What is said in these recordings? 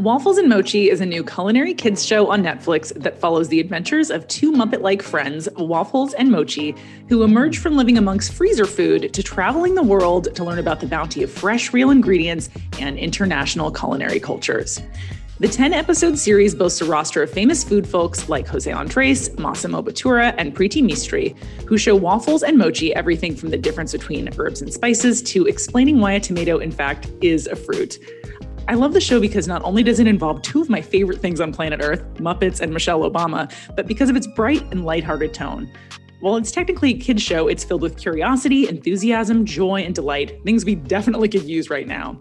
Waffles and Mochi is a new culinary kids show on Netflix that follows the adventures of two Muppet like friends, Waffles and Mochi, who emerge from living amongst freezer food to traveling the world to learn about the bounty of fresh, real ingredients and international culinary cultures. The 10 episode series boasts a roster of famous food folks like Jose Andres, Massimo Bottura, and Preeti Mistry, who show waffles and mochi everything from the difference between herbs and spices to explaining why a tomato, in fact, is a fruit. I love the show because not only does it involve two of my favorite things on planet Earth, Muppets and Michelle Obama, but because of its bright and lighthearted tone. While it's technically a kid's show, it's filled with curiosity, enthusiasm, joy, and delight, things we definitely could use right now.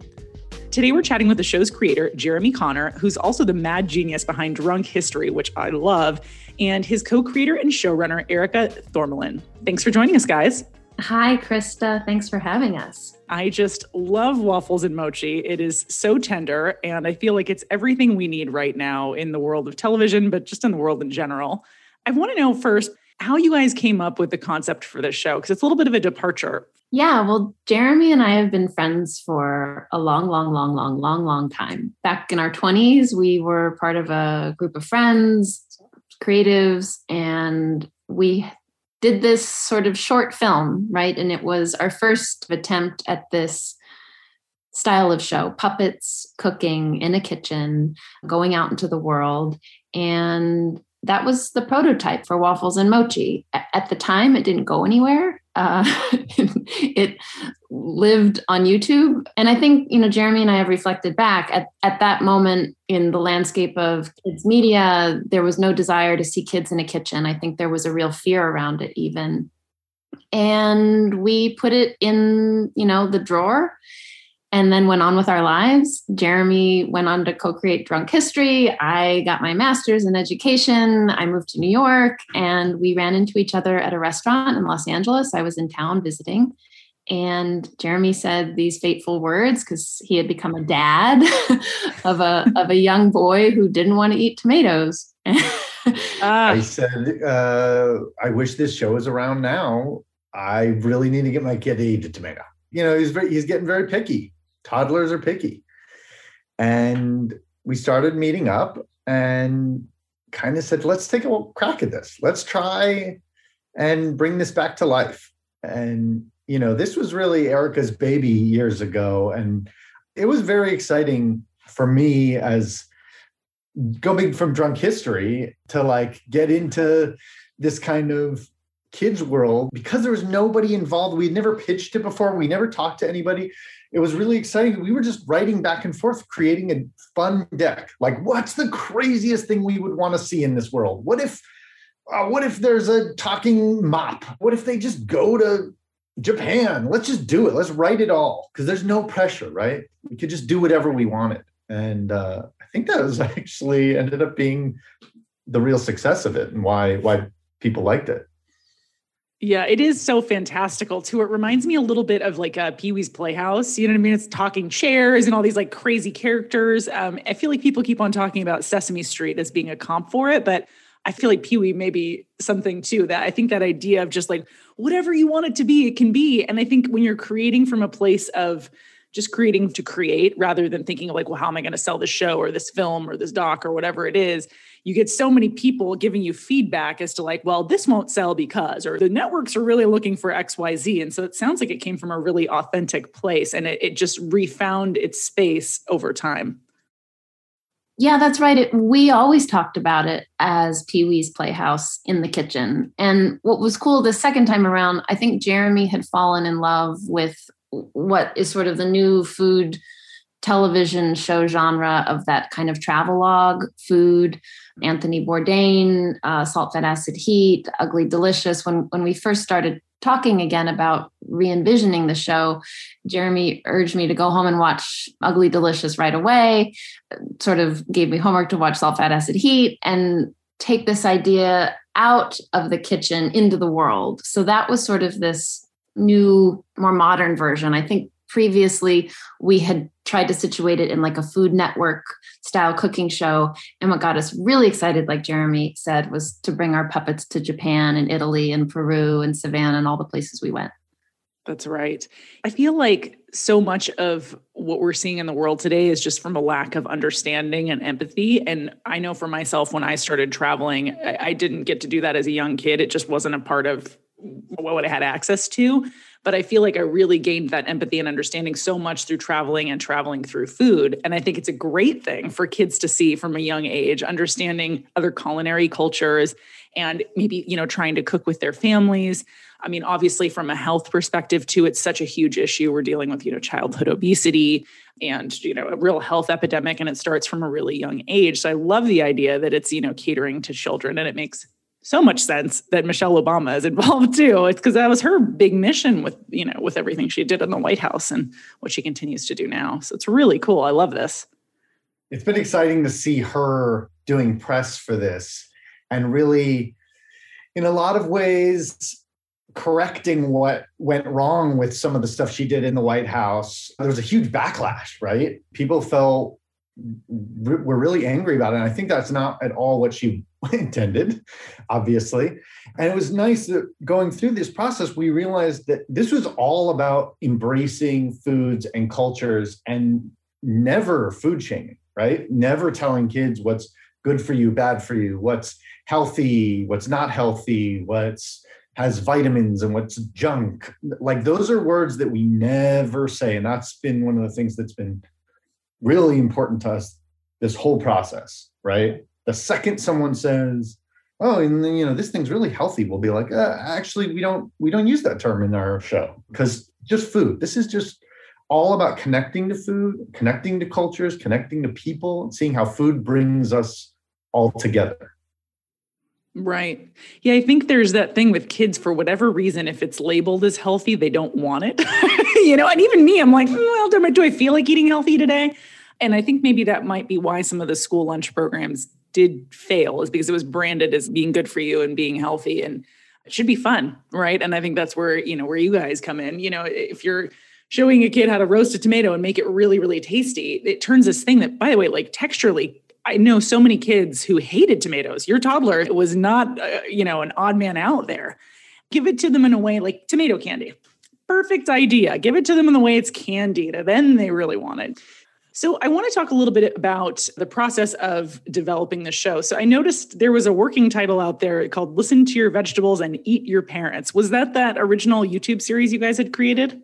Today, we're chatting with the show's creator, Jeremy Konner, who's also the mad genius behind Drunk History, which I love, and his co creator and showrunner, Erika Thormahlen. Thanks for joining us, guys. Hi, Krista. Thanks for having us. I just love waffles and mochi. It is so tender, and I feel like it's everything we need right now in the world of television, but just in the world in general. I want to know first how you guys came up with the concept for this show, because it's a little bit of a departure. Yeah, well, Jeremy and I have been friends for a long, long, long, long, long, long time. Back in our 20s, we were part of a group of friends, creatives, and we did this sort of short film, right? And it was our first attempt at this style of show puppets, cooking in a kitchen, going out into the world. And that was the prototype for waffles and mochi. At the time, it didn't go anywhere. Uh, it lived on YouTube. And I think, you know, Jeremy and I have reflected back at, at that moment in the landscape of kids media, there was no desire to see kids in a kitchen. I think there was a real fear around it, even. And we put it in, you know, the drawer and then went on with our lives. Jeremy went on to co create Drunk History. I got my master's in education. I moved to New York and we ran into each other at a restaurant in Los Angeles. I was in town visiting. And Jeremy said these fateful words because he had become a dad of a of a young boy who didn't want to eat tomatoes. Ah. I said, uh, "I wish this show was around now. I really need to get my kid to eat a tomato." You know, he's very, he's getting very picky toddlers are picky. And we started meeting up and kind of said, let's take a crack at this. Let's try and bring this back to life. And, you know, this was really Erica's baby years ago. And it was very exciting for me as going from drunk history to like get into this kind of kids world because there was nobody involved. We had never pitched it before. We never talked to anybody it was really exciting. We were just writing back and forth, creating a fun deck. Like, what's the craziest thing we would want to see in this world? What if, uh, what if there's a talking mop? What if they just go to Japan? Let's just do it. Let's write it all because there's no pressure, right? We could just do whatever we wanted. And uh, I think that was actually ended up being the real success of it and why why people liked it. Yeah, it is so fantastical too. It reminds me a little bit of like a uh, Pee Wee's Playhouse. You know what I mean? It's talking chairs and all these like crazy characters. Um, I feel like people keep on talking about Sesame Street as being a comp for it, but I feel like Pee Wee may be something too. That I think that idea of just like whatever you want it to be, it can be. And I think when you're creating from a place of just creating to create rather than thinking of like, well, how am I going to sell this show or this film or this doc or whatever it is? You get so many people giving you feedback as to like, well, this won't sell because, or the networks are really looking for XYZ. And so it sounds like it came from a really authentic place and it, it just refound its space over time. Yeah, that's right. It, we always talked about it as Pee Wee's Playhouse in the kitchen. And what was cool the second time around, I think Jeremy had fallen in love with what is sort of the new food television show genre of that kind of travelogue food Anthony Bourdain, uh, Salt, Fat, Acid, Heat, Ugly Delicious. When when we first started talking again about re-envisioning the show, Jeremy urged me to go home and watch Ugly Delicious right away. Sort of gave me homework to watch Salt, Fat, Acid, Heat, and take this idea out of the kitchen into the world. So that was sort of this new, more modern version. I think previously we had tried to situate it in like a food network style cooking show and what got us really excited like jeremy said was to bring our puppets to japan and italy and peru and savannah and all the places we went that's right. I feel like so much of what we're seeing in the world today is just from a lack of understanding and empathy. And I know for myself, when I started traveling, I, didn't get to do that as a young kid. It just wasn't a part of what I had access to. But I feel like I really gained that empathy and understanding so much through traveling and traveling through food. And I think it's a great thing for kids to see from a young age, understanding other culinary cultures and maybe, you know, trying to cook with their families. I mean, obviously, from a health perspective, too, it's such a huge issue. We're dealing with, you know, childhood obesity and, you know, a real health epidemic, and it starts from a really young age. So I love the idea that it's, you know, catering to children and it makes so much sense that Michelle Obama is involved too. It's because that was her big mission with, you know, with everything she did in the White House and what she continues to do now. So it's really cool. I love this. It's been exciting to see her doing press for this and really, in a lot of ways, correcting what went wrong with some of the stuff she did in the White House. There was a huge backlash, right? People felt were really angry about it. And I think that's not at all what she intended, obviously. And it was nice that going through this process, we realized that this was all about embracing foods and cultures and never food shaming, right? Never telling kids what's good for you, bad for you, what's healthy, what's not healthy, what's has vitamins and what's junk. Like those are words that we never say. And that's been one of the things that's been really important to us this whole process, right? The second someone says, "Oh, and you know, this thing's really healthy," we'll be like, uh, "Actually, we don't we don't use that term in our show because just food. This is just all about connecting to food, connecting to cultures, connecting to people, and seeing how food brings us all together." Right. Yeah, I think there's that thing with kids for whatever reason, if it's labeled as healthy, they don't want it. you know, and even me, I'm like, well, do I feel like eating healthy today? And I think maybe that might be why some of the school lunch programs did fail, is because it was branded as being good for you and being healthy. And it should be fun, right? And I think that's where, you know, where you guys come in. You know, if you're showing a kid how to roast a tomato and make it really, really tasty, it turns this thing that, by the way, like texturally I know so many kids who hated tomatoes. Your toddler was not, uh, you know, an odd man out there. Give it to them in a way like tomato candy. Perfect idea. Give it to them in the way it's candied, and then they really want it. So, I want to talk a little bit about the process of developing the show. So, I noticed there was a working title out there called Listen to Your Vegetables and Eat Your Parents. Was that that original YouTube series you guys had created?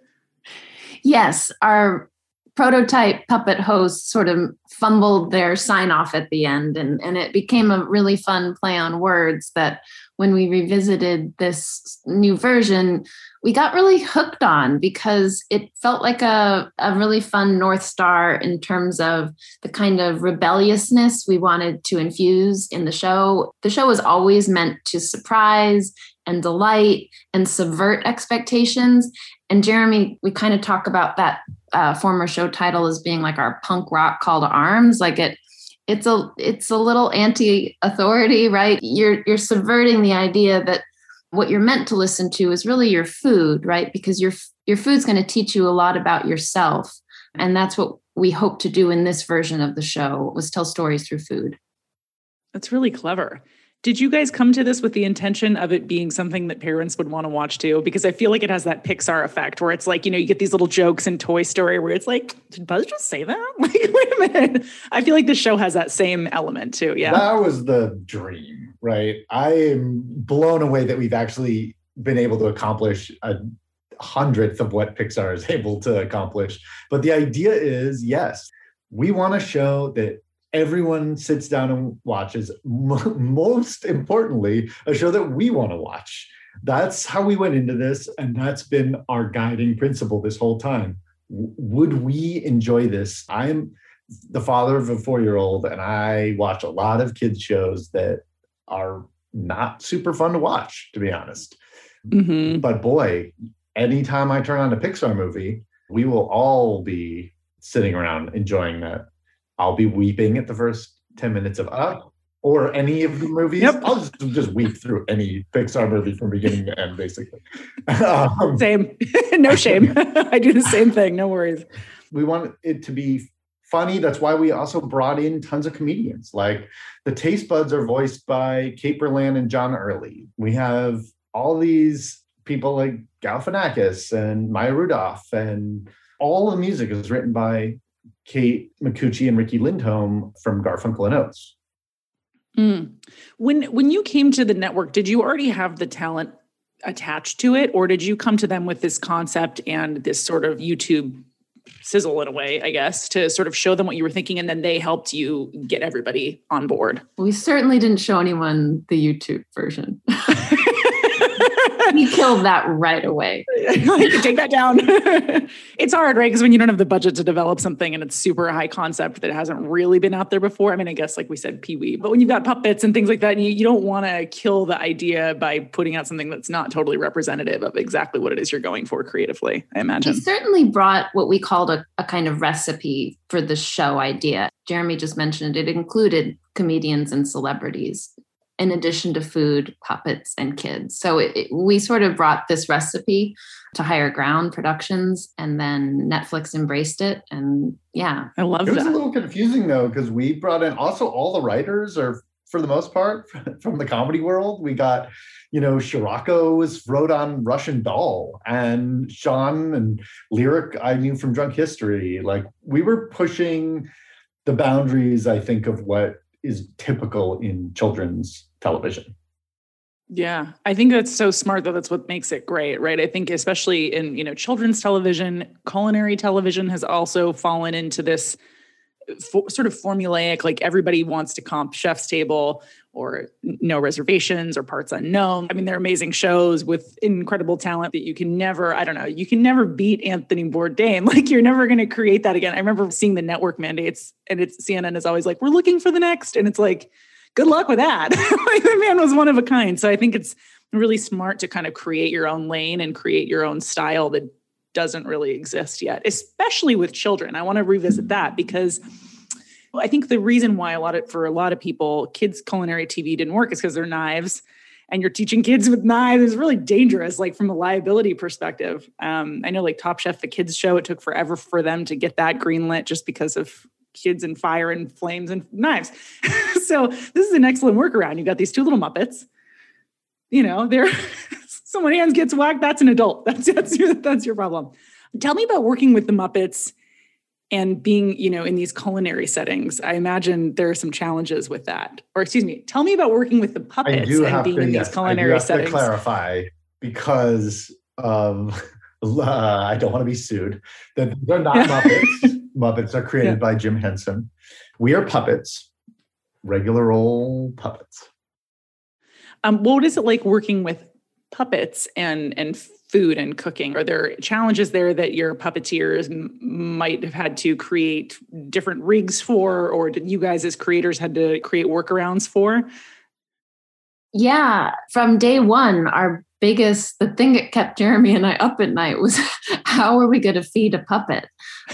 Yes. Our prototype puppet hosts sort of fumbled their sign off at the end and, and it became a really fun play on words that when we revisited this new version we got really hooked on because it felt like a, a really fun north star in terms of the kind of rebelliousness we wanted to infuse in the show. The show was always meant to surprise and delight and subvert expectations. And jeremy we kind of talk about that uh, former show title as being like our punk rock call to arms like it it's a it's a little anti-authority right? You're you're subverting the idea that what you're meant to listen to is really your food right? Because your your food's going to teach you a lot about yourself. And that's what we hope to do in this version of the show was tell stories through food. That's really clever did you guys come to this with the intention of it being something that parents would want to watch too? Because I feel like it has that Pixar effect where it's like, you know, you get these little jokes in Toy Story where it's like, did Buzz just say that? Like, wait a minute. I feel like the show has that same element too. Yeah. That was the dream, right? I am blown away that we've actually been able to accomplish a hundredth of what Pixar is able to accomplish. But the idea is yes, we want to show that everyone sits down and watches. Most importantly, a show that we want to watch. That's how we went into this, and that's been our guiding principle this whole time. Would we enjoy this? I am the father of a four year old, and I watch a lot of kids' shows that are not super fun to watch, to be honest. Mm-hmm. But boy, anytime I turn on a Pixar movie, we will all be sitting around enjoying that I'll be weeping at the first 10 minutes of Up or any of the movies. Yep. I'll just, just weep through any Pixar movie from beginning to end, basically. Um, same. no shame. I do the same thing. No worries. We want it to be funny. That's why we also brought in tons of comedians. Like the Taste Buds are voiced by Kate Berlant and John Early. We have all these people like Galifianakis and Maya Rudolph and all the music is written by Kate Micucci and Riki Lindhome from Garfunkel and Oates. Mm. When when you came to the network, did you already have the talent attached to it, or did you come to them with this concept and this sort of YouTube sizzle in a way, I guess, to sort of show them what you were thinking, and then they helped you get everybody on board? We certainly didn't show anyone the YouTube version. he killed that right away. take that down. it's hard, right? Because when you don't have the budget to develop something and it's super high concept that hasn't really been out there before. I mean, I guess like we said, Pee Wee, but when you've got puppets and things like that, you, you don't want to kill the idea by putting out something that's not totally representative of exactly what it is you're going for creatively. I imagine. He certainly brought what we called a, a kind of recipe for the show idea. Jeremy just mentioned it included comedians and celebrities in addition to food, puppets, and kids. So it, it, we sort of brought this recipe to Higher Ground Productions, and then Netflix embraced it. And yeah, I love it. It was a little confusing though because we brought in also all the writers are for the most part from the comedy world. We got you know, Cirocco was wrote on Russian Doll, and Sean and Lyric I knew from Drunk History. Like we were pushing the boundaries, I think, of what is typical in children's television. Yeah, I think that's so smart though. That's what makes it great, right? I think especially in, you know, children's television, culinary television has also fallen into this for, sort of formulaic like everybody wants to comp chef's table or no reservations or parts unknown. I mean they're amazing shows with incredible talent that you can never i don't know you can never beat anthony bourdain. Like you're never going to create that again. I remember seeing the network mandates and it's cnn is always like we're looking for the next and it's like good luck with that. Like the man was one of a kind. So i think it's really smart to kind of create your own lane and create your own style that doesn't really exist yet, especially with children. I want to revisit that because I think the reason why a lot of for a lot of people, kids culinary TV didn't work is because they're knives and you're teaching kids with knives is really dangerous, like from a liability perspective. Um, I know like Top Chef, the kids show, it took forever for them to get that greenlit just because of kids and fire and flames and knives. so this is an excellent workaround. You got these two little Muppets. You know, they're someone hands gets whacked, that's an adult. That's that's your that's your problem. Tell me about working with the Muppets and being, you know, in these culinary settings. I imagine there are some challenges with that. Or excuse me, tell me about working with the puppets and being to, in yes, these culinary I do have settings. To clarify because um, uh, I don't want to be sued. That they're not Muppets. Muppets are created yeah. by Jim Henson. We are puppets, regular old puppets. Um, what is it like working with puppets and and food and cooking? Are there challenges there that your puppeteers m- might have had to create different rigs for, or did you guys as creators had to create workarounds for? Yeah, from day one, our biggest the thing that kept Jeremy and I up at night was how are we going to feed a puppet?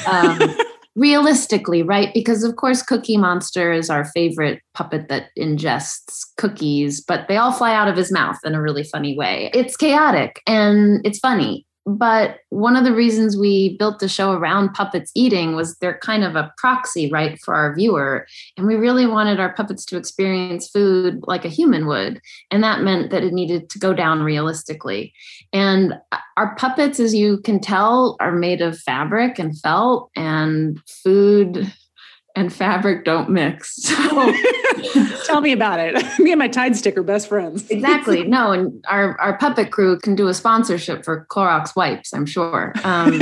Um, realistically, right? Because of course, Cookie Monster is our favorite puppet that ingests cookies, but they all fly out of his mouth in a really funny way. It's chaotic and it's funny. But one of the reasons we built the show around puppets eating was they're kind of a proxy, right, for our viewer. And we really wanted our puppets to experience food like a human would. And that meant that it needed to go down realistically. And our puppets, as you can tell, are made of fabric and felt, and food and fabric don't mix. So tell me about it. me and my Tide stick are best friends. exactly. No, and our our puppet crew can do a sponsorship for Clorox wipes. I'm sure. Um,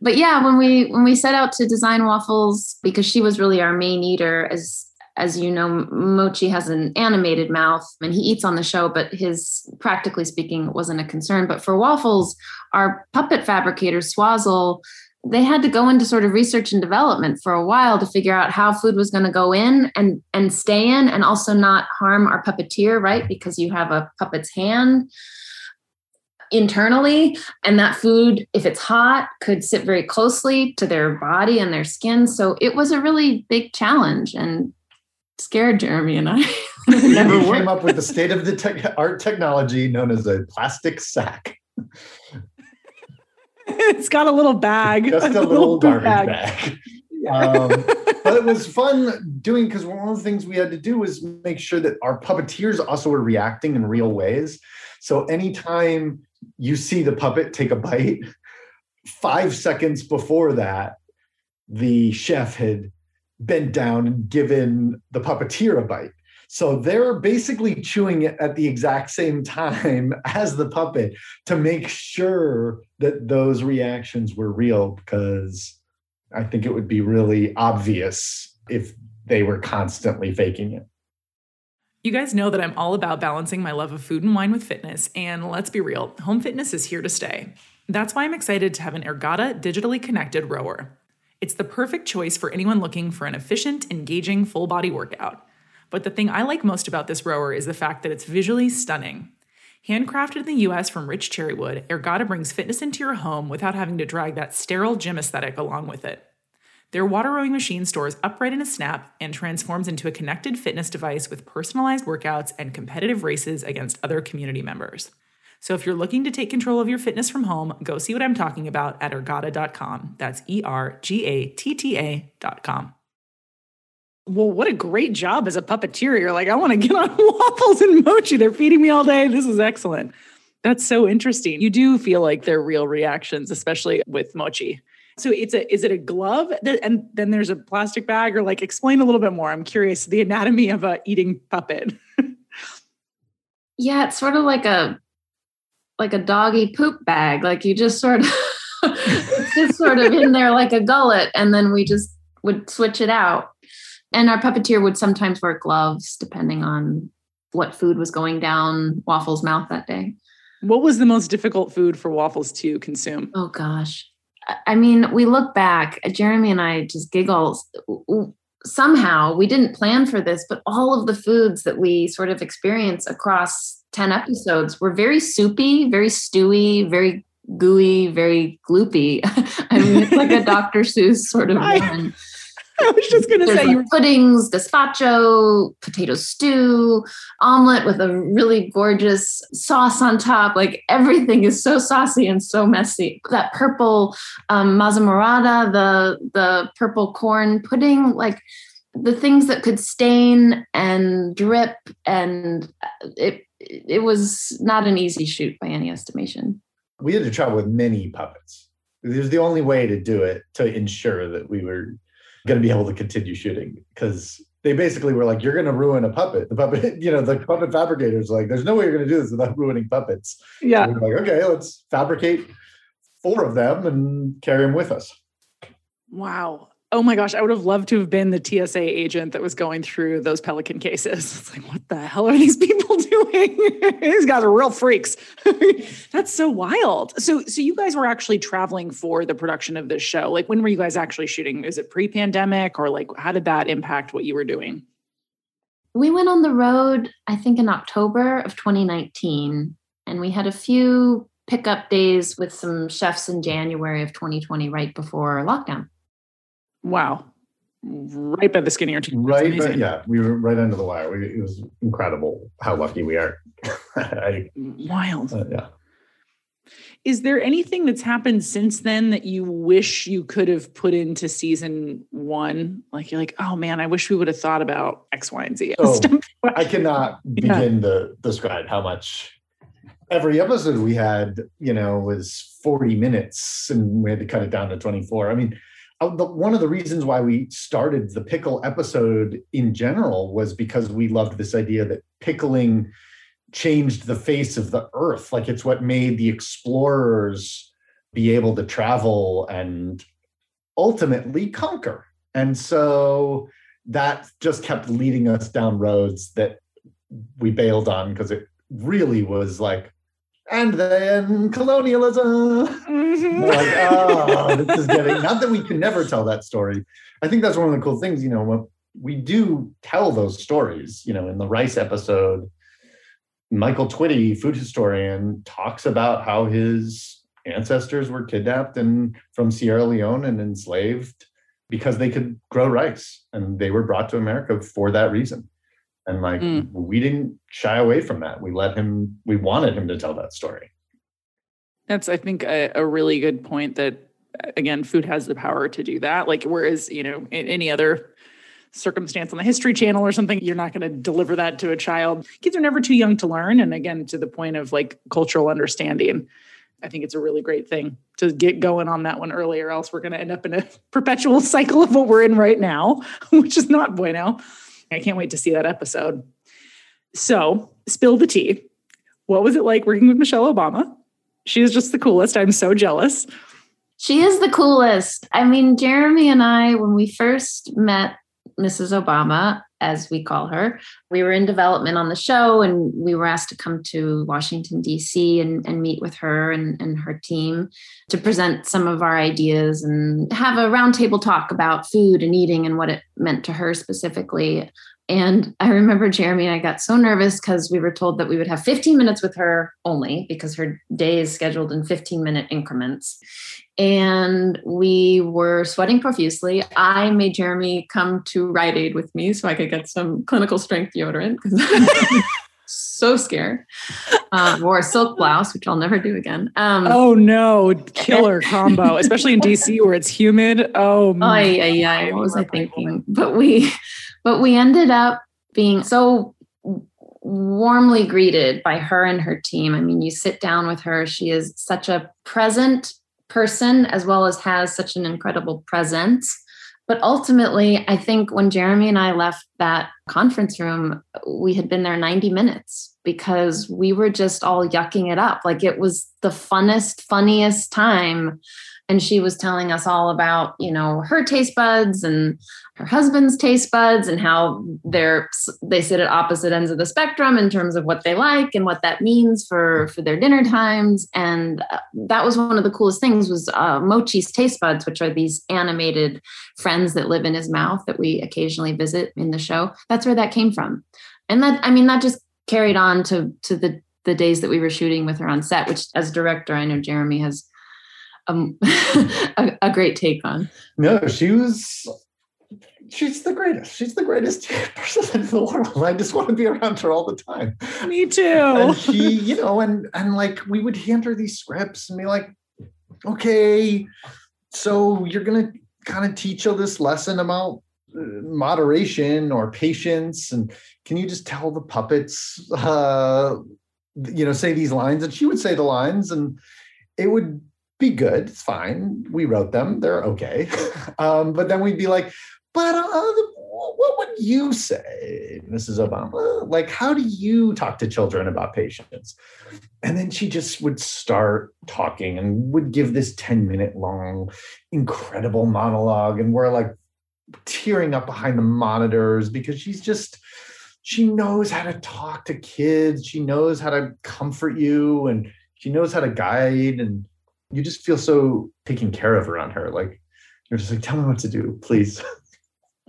but yeah, when we when we set out to design waffles, because she was really our main eater, as as you know, Mochi has an animated mouth and he eats on the show, but his practically speaking wasn't a concern. But for waffles, our puppet fabricator Swazzle they had to go into sort of research and development for a while to figure out how food was going to go in and and stay in and also not harm our puppeteer right? Because you have a puppet's hand internally and that food if it's hot could sit very closely to their body and their skin. So it was a really big challenge and scared jeremy and i. Never came up with the state of the te- art technology known as a plastic sack it's got a little bag. Just a, a little, little garbage bag. bag. um, but it was fun doing because one of the things we had to do was make sure that our puppeteers also were reacting in real ways. So anytime you see the puppet take a bite, five seconds before that, the chef had bent down and given the puppeteer a bite. So they're basically chewing it at the exact same time as the puppet to make sure that those reactions were real because I think it would be really obvious if they were constantly faking it. You guys know that I'm all about balancing my love of food and wine with fitness, and let's be real, home fitness is here to stay. That's why I'm excited to have an Ergatta digitally connected rower. It's the perfect choice for anyone looking for an efficient, engaging, full body workout. But the thing I like most about this rower is the fact that it's visually stunning. Handcrafted in the US from rich cherry wood, Ergatta brings fitness into your home without having to drag that sterile gym aesthetic along with it. Their water rowing machine stores upright in a snap and transforms into a connected fitness device with personalized workouts and competitive races against other community members. So if you're looking to take control of your fitness from home, go see what I'm talking about at ergatta.com. That's E R G A T T A.com. Well, what a great job as a puppeteer. You're like, I want to get on waffles and mochi. They're feeding me all day. This is excellent. That's so interesting. You do feel like they're real reactions, especially with mochi. So it's a is it a glove and then there's a plastic bag or like explain a little bit more. I'm curious the anatomy of a eating puppet. yeah, it's sort of like a like a doggy poop bag. Like you just sort of it's just sort of in there like a gullet and then we just would switch it out. And our puppeteer would sometimes wear gloves depending on what food was going down Waffle's mouth that day. What was the most difficult food for Waffles to consume? Oh gosh. I mean, we look back, uh, Jeremy and I just giggle. Somehow we didn't plan for this, but all of the foods that we sort of experience across 10 episodes were very soupy, very stewy, very gooey, very gloopy. I mean, it's like a Dr. Seuss sort of one. I was just going to say like puddings, gazpacho, potato stew, omelet with a really gorgeous sauce on top. Like everything is so saucy and so messy. That purple um, morada, the the purple corn pudding, like the things that could stain and drip, and it it was not an easy shoot by any estimation. We had to travel with many puppets. It was the only way to do it to ensure that we were going to be able to continue shooting because they basically were like, "You're going to ruin a puppet." The puppet, you know, the puppet fabricators like, "There's no way you're going to do this without ruining puppets." Yeah, like, okay, let's fabricate four of them and carry them with us. Wow. Oh my gosh, I would have loved to have been the TSA agent that was going through those Pelican cases. It's like, what the hell are these people doing? these guys are real freaks. That's so wild. So, so you guys were actually traveling for the production of this show. Like, when were you guys actually shooting? Is it pre-pandemic, or like, how did that impact what you were doing? We went on the road, I think, in October of 2019, and we had a few pickup days with some chefs in January of 2020, right before lockdown. Wow. Right by the skin of your teeth. Right. By, yeah. We were right under the wire. We, it was incredible how lucky we are. I, Wild. Uh, yeah. Is there anything that's happened since then that you wish you could have put into season one? Like you're like, oh man, I wish we would have thought about X, Y, and Z. Oh, I cannot begin yeah. to describe how much every episode we had, you know, was 40 minutes and we had to cut it down to 24. I mean, Oh, one of the reasons why we started the pickle episode in general was because we loved this idea that pickling changed the face of the earth. Like it's what made the explorers be able to travel and ultimately conquer. And so that just kept leading us down roads that we bailed on because it really was like and then colonialism. Mm-hmm. Like, oh, this is getting not that we can never tell that story. I think that's one of the cool things, you know, we do tell those stories, you know, in the rice episode, Michael Twitty, food historian, talks about how his ancestors were kidnapped and from Sierra Leone and enslaved because they could grow rice and they were brought to America for that reason. And like mm. we didn't shy away from that. We let him, we wanted him to tell that story. That's, I think, a, a really good point that again, food has the power to do that. Like, whereas, you know, in any other circumstance on the history channel or something you're not going to deliver that to a child kids are never too young to learn and again to the point of like cultural understanding I think it's a really great thing to get going on that one earlier, else we're going to end up in a perpetual cycle of what we're in right now, which is not bueno. I can't wait to see that episode. So, spill the tea. What was it like working with Michelle Obama? She is just the coolest. I'm so jealous. She is the coolest. I mean, Jeremy and I, when we first met Mrs. Obama, as we call her, we were in development on the show and we were asked to come to Washington, D.C. and, and meet with her and, and her team to present some of our ideas and have a roundtable talk about food and eating and what it meant to her specifically. And I remember Jeremy and I got so nervous because we were told that we would have 15 minutes with her only because her day is scheduled in 15 minute increments and we were sweating profusely. I made Jeremy come to Rite Aid with me so I could get some clinical strength deodorant because so scared. Um, wore a silk blouse, which I'll never do again. Um, oh no, killer combo, especially in DC where it's humid. Oh, my! yeah, yeah. What was I thinking? But we, but we ended up being so warmly greeted by her and her team. I mean, you sit down with her; she is such a present person as well as has such an incredible presence. But ultimately, I think when Jeremy and I left that conference room, we had been there 90 minutes because we were just all yucking it up. Like it was the funnest, funniest time and she was telling us all about you know her taste buds and husband's taste buds and how they're they sit at opposite ends of the spectrum in terms of what they like and what that means for for their dinner times. And uh, that was one of the coolest things was uh, mochi's taste buds which are these animated friends that live in his mouth that we occasionally visit in the show. That's where that came from. And that i mean that just carried on to to the the days that we were shooting with her on set which as director i know jeremy has um, a, a great take on. No, she was she's the greatest. She's the greatest person in the world. I just want to be around her all the time. Me too. And she, you know, and and like we would hand her these scripts and be like, okay, so you're gonna kind of teach her this lesson about uh, moderation or patience, and can you just tell the puppets, uh, you know, say these lines? And she would say the lines, and it would be good. It's fine. We wrote them. They're okay. um, but then we'd be like, but uh, what would you say, Mrs. Obama? Like, how do you talk to children about patience? And then she just would start talking and would give this 10 minute long, incredible monologue. And we're like tearing up behind the monitors because she's just, she knows how to talk to kids. She knows how to comfort you and she knows how to guide. And you just feel so taken care of around her. Like you're just like, tell me what to do, please.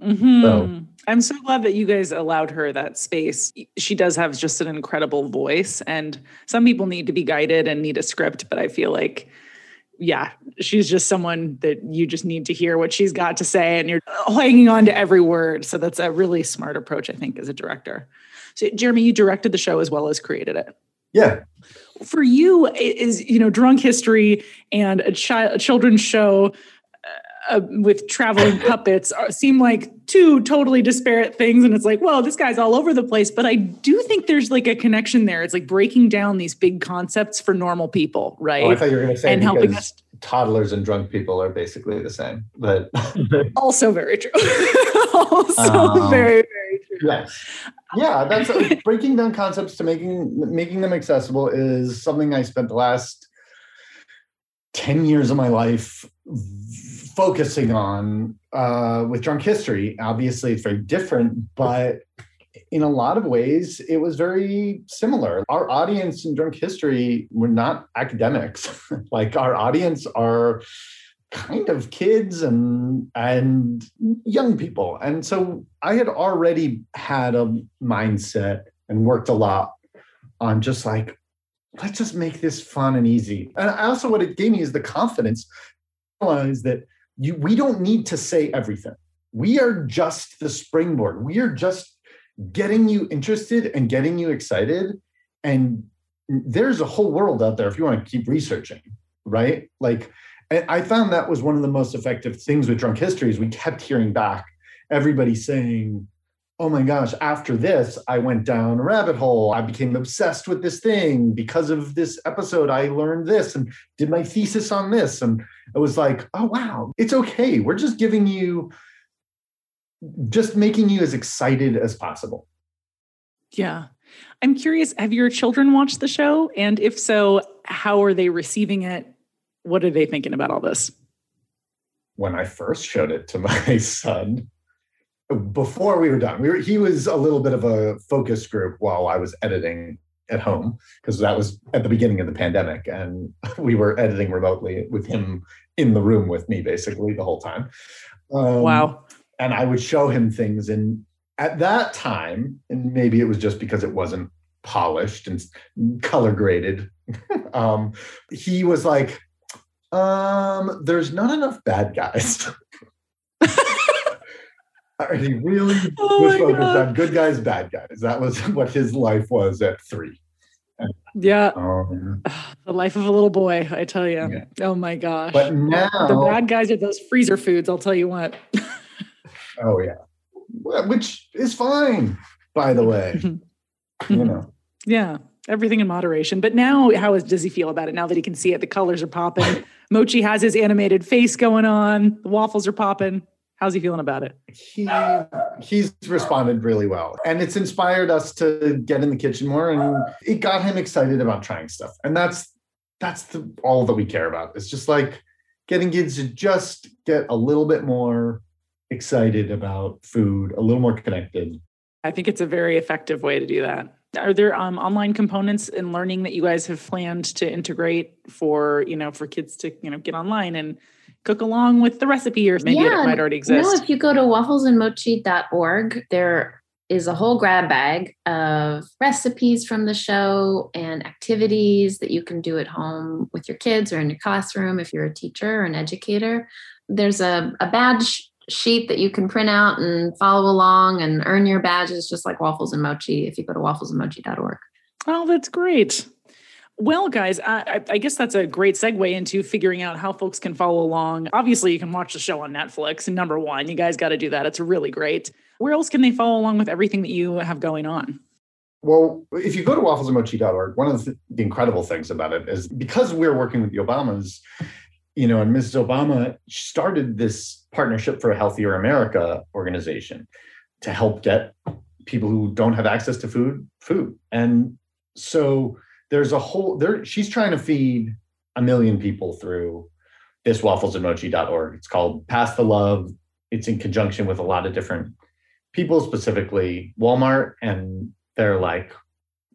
Mm-hmm. So. I'm so glad that you guys allowed her that space. She does have just an incredible voice, and some people need to be guided and need a script, but I feel like, yeah, she's just someone that you just need to hear what she's got to say, and you're hanging on to every word. So that's a really smart approach, I think, as a director. So, Jeremy, you directed the show as well as created it. Yeah, for you is you know drunk history and a child a children's show uh, with traveling puppets are, seem like two totally disparate things. And it's like well this guy's all over the place. But i do think there's like a connection there. It's like breaking down these big concepts for normal people right? Oh, i thought you were going to say and helping us toddlers and drunk people are basically the same but also very true. Also um, very very true. yes. Yeah that's uh, breaking down concepts to making making them accessible is something i spent the last 10 years of my life focusing on uh, with drunk history. Obviously it's very different but in a lot of ways it was very similar. Our audience in drunk history were not academics. Like our audience are kind of kids and and young people. And so i had already had a mindset and worked a lot on just like let's just make this fun and easy. And also what it gave me is the confidence realize that you we don't need to say everything. We are just the springboard. We are just getting you interested and getting you excited. And there's a whole world out there if you want to keep researching right? Like I found that was one of the most effective things with drunk history is we kept hearing back everybody saying, oh my gosh, after this, I went down a rabbit hole. I became obsessed with this thing. Because of this episode, I learned this and did my thesis on this. And it was like, oh, wow, it's okay. We're just giving you, just making you as excited as possible. Yeah. I'm curious, have your children watched the show? And if so, how are they receiving it? What are they thinking about all this? When I first showed it to my son, before we were done. We were, he was a little bit of a focus group while I was editing at home because that was at the beginning of the pandemic and we were editing remotely with him in the room with me basically the whole time. Um, wow. And I would show him things and at that time, and maybe it was just because it wasn't polished and color graded, um, he was like, um, there's not enough bad guys. he really oh was focused God. on good guys, bad guys. That was what his life was at three. Yeah. Um, the life of a little boy, I tell you. Yeah. Oh my gosh. But now the bad guys are those freezer foods, I'll tell you what. oh yeah. Which is fine, by the way. you know. Yeah. Everything in moderation. But now how is, does he feel about it now that he can see it? The colors are popping. Mochi has his animated face going on. The waffles are popping. How's he feeling about it? He he's responded really well, and it's inspired us to get in the kitchen more, and it got him excited about trying stuff. And that's that's the, all that we care about. It's just like getting kids to just get a little bit more excited about food, a little more connected. I think it's a very effective way to do that. Are there um, online components in learning that you guys have planned to integrate for you know for kids to you know get online and cook along with the recipe, or maybe yeah, it might already exist. No, if you go to wafflesandmochi.org, there is a whole grab bag of recipes from the show and activities that you can do at home with your kids or in your classroom if you're a teacher or an educator. There's a, a badge sheet that you can print out and follow along and earn your badges just like waffles and mochi if you go to wafflesandmochi.org. Oh, that's great. Well, guys, I, I, guess that's a great segue into figuring out how folks can follow along. Obviously, you can watch the show on Netflix. Number one, you guys got to do that. It's really great. Where else can they follow along with everything that you have going on? Well, if you go to wafflesandmochi.org, one of the, the incredible things about it is because we're working with the Obamas, you know, and Mrs. Obama started this Partnership for a Healthier America organization to help get people who don't have access to food food. And so there's a whole there she's trying to feed a million people through this wafflesandmochi.org. It's called Pass the Love. It's in conjunction with a lot of different people, specifically Walmart, and they're like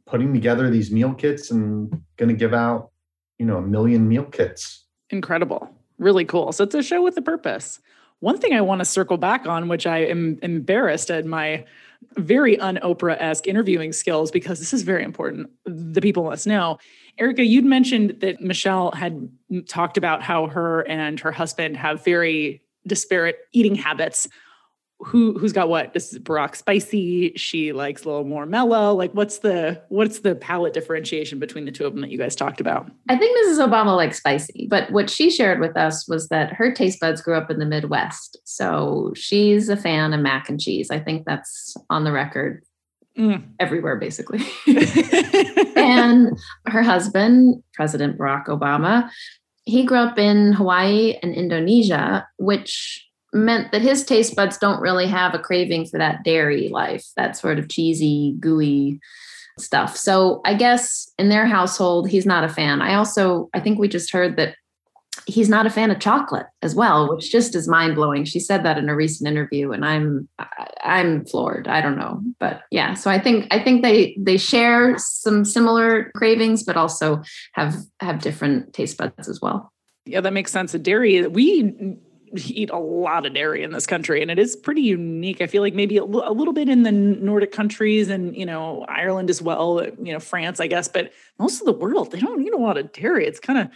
putting together these meal kits and going to give out, you know, a million meal kits. Incredible. Really cool. So it's a show with a purpose. One thing I want to circle back on, which I am embarrassed at my very un Oprah esque interviewing skills because this is very important. The people must know. Erika, you'd mentioned that Michelle had talked about how her and her husband have very disparate eating habits who who's got what? This is Barack spicy. She likes a little more mellow. Like, what's the what's the palate differentiation between the two of them that you guys talked about? I think Mrs. Obama likes spicy, but what she shared with us was that her taste buds grew up in the Midwest, so she's a fan of mac and cheese. I think that's on the record mm. everywhere, basically. and her husband, President Barack Obama, he grew up in Hawaii and Indonesia, which meant that his taste buds don't really have a craving for that dairy life, that sort of cheesy, gooey stuff. So I guess in their household, he's not a fan. I also, I think we just heard that he's not a fan of chocolate as well, which just is mind blowing. She said that in a recent interview, and I'm I'm floored. I don't know, but yeah. So I think I think they they share some similar cravings, but also have have different taste buds as well. Yeah, that makes sense. Dairy we eat a lot of dairy in this country and it is pretty unique. I feel like maybe a, l- a little bit in the nordic countries and you know ireland as well you know france i guess but most of the world they don't eat a lot of dairy. It's kind of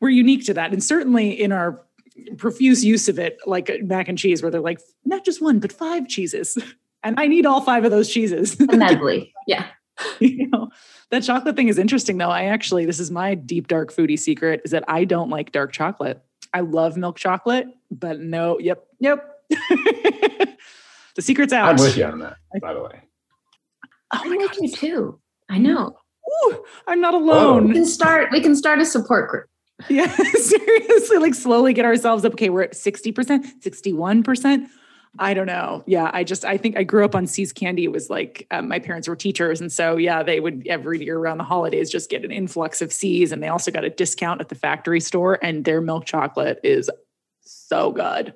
we're unique to that. And certainly in our profuse use of it like uh, mac and cheese where they're like not just one but five cheeses. And i need all five of those cheeses. Medley yeah. You know that chocolate thing is interesting though. I actually this is my deep dark foodie secret is that i don't like dark chocolate I love milk chocolate, but no, yep, yep. The secret's out. I'm with you on that, by the way. Oh I'm with you too. I know. Ooh, I'm not alone. We can start. We can start a support group. Yeah, seriously, like slowly get ourselves up. Okay, we're at 60%, 61%. I don't know. Yeah, I just I think I grew up on See's Candy. It was like um, my parents were teachers, and so yeah, they would every year around the holidays just get an influx of See's, and they also got a discount at the factory store, and their milk chocolate is so good.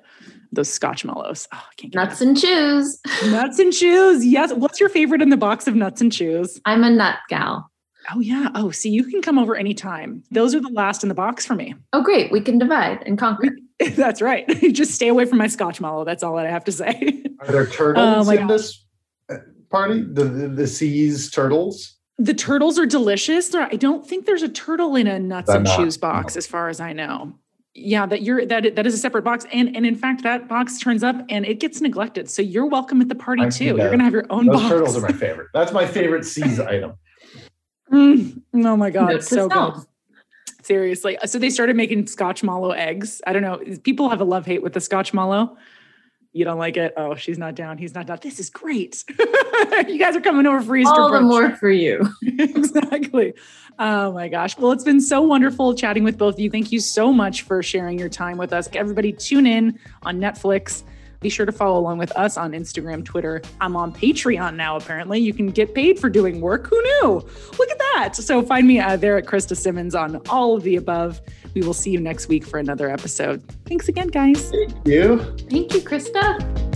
Those Scotchmallows. Oh, I can't nuts and chews. Nuts and chews. Yes. What's your favorite in the box of nuts and chews? I'm a nut gal. Oh yeah. Oh, see, you can come over anytime. Those are the last in the box for me. Oh, great. We can divide and conquer. That's right. Just stay away from my Scotchmallow. That's all that I have to say. Are there turtles oh, in God. this uh, party? The, the the See's turtles. The turtles are delicious. I don't think there's a turtle in a Nuts and Chews box, no. as far as I know. Yeah, that you're that that is a separate box, and and in fact, that box turns up and it gets neglected. So you're welcome at the party I too. You're gonna have your own. Those box. turtles are my favorite. That's my favorite See's item. Mm, oh my god, it's so good. Seriously. So they started making Scotch Scotchmallow eggs. I don't know. People have a love hate with the Scotch Scotchmallow. You don't like it? Oh, she's not down. He's not down. This is great. you guys are coming over for Easter. All brunch. the more for you. exactly. Oh my gosh. Well, it's been so wonderful chatting with both of you. Thank you so much for sharing your time with us. Everybody, tune in on Netflix. Be sure to follow along with us on Instagram, Twitter. I'm on Patreon now, apparently. You can get paid for doing work. Who knew? Look at that. So find me uh, there at Krista Simmons on all of the above. We will see you next week for another episode. Thanks again, guys. Thank you. Thank you, Krista.